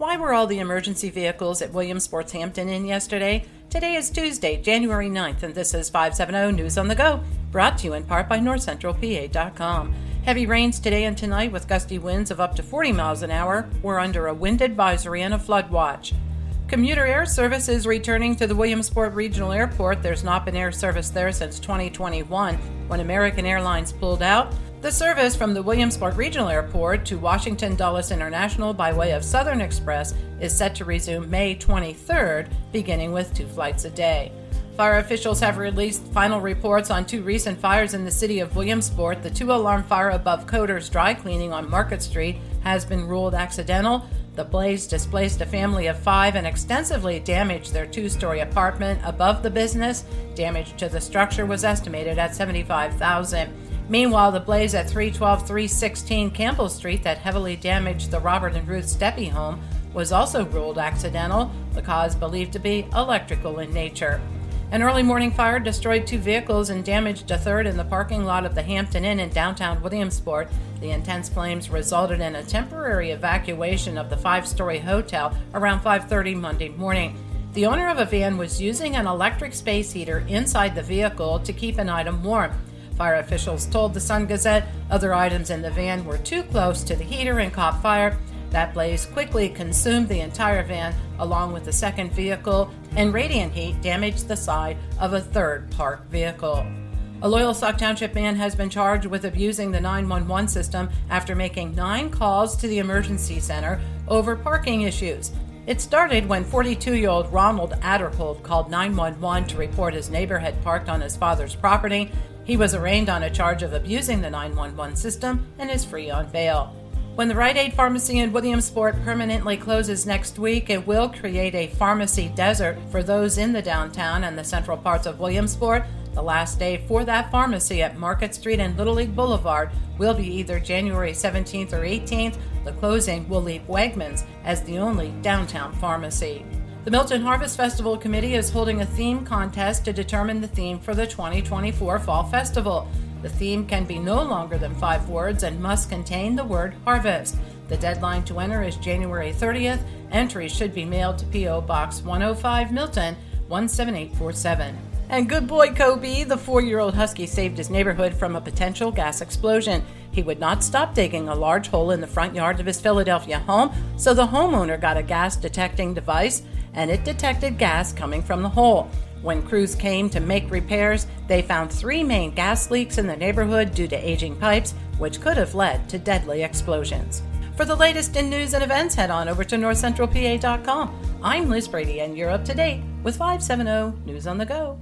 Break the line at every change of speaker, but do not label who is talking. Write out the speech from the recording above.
Why were all the emergency vehicles at Williamsport's Hampton Inn yesterday? Today is Tuesday, January 9th, and this is 570 News on the Go, brought to you in part by NorthCentralPA.com. Heavy rains today and tonight with gusty winds of up to 40 miles an hour. We're under a wind advisory and a flood watch. Commuter air service is returning to the Williamsport Regional Airport. There's not been air service there since 2021 when American Airlines pulled out. The service from the Williamsport Regional Airport to Washington Dulles International by way of Southern Express is set to resume May 23rd, beginning with two flights a day. Fire officials have released final reports on two recent fires in the city of Williamsport. The two alarm fire above Coder's Dry Cleaning on Market Street has been ruled accidental. The blaze displaced a family of five and extensively damaged their two story apartment above the business. Damage to the structure was estimated at 75000 Meanwhile, the blaze at 312 316 Campbell Street that heavily damaged the Robert and Ruth Steppe home was also ruled accidental, the cause believed to be electrical in nature. An early morning fire destroyed two vehicles and damaged a third in the parking lot of the Hampton Inn in downtown Williamsport. The intense flames resulted in a temporary evacuation of the five-story hotel around 5:30 Monday morning. The owner of a van was using an electric space heater inside the vehicle to keep an item warm. Fire officials told the Sun Gazette other items in the van were too close to the heater and caught fire. That blaze quickly consumed the entire van along with the second vehicle, and radiant heat damaged the side of a third parked vehicle. A Loyalsock Township man has been charged with abusing the 911 system after making nine calls to the emergency center over parking issues. It started when 42 year old Ronald Adderhold called 911 to report his neighbor had parked on his father's property. He was arraigned on a charge of abusing the 911 system and is free on bail. When the Rite Aid pharmacy in Williamsport permanently closes next week, it will create a pharmacy desert for those in the downtown and the central parts of Williamsport. The last day for that pharmacy at Market Street and Little League Boulevard will be either January 17th or 18th. The closing will leave Wegmans as the only downtown pharmacy. The Milton Harvest Festival Committee is holding a theme contest to determine the theme for the 2024 Fall Festival. The theme can be no longer than five words and must contain the word harvest. The deadline to enter is January 30th. Entries should be mailed to P.O. Box 105 Milton 17847. And good boy Kobe, the four year old husky, saved his neighborhood from a potential gas explosion. He would not stop digging a large hole in the front yard of his Philadelphia home, so the homeowner got a gas detecting device and it detected gas coming from the hole. When crews came to make repairs, they found three main gas leaks in the neighborhood due to aging pipes, which could have led to deadly explosions. For the latest in news and events, head on over to northcentralpa.com. I'm Liz Brady, and you're up to date with 570 News on the Go.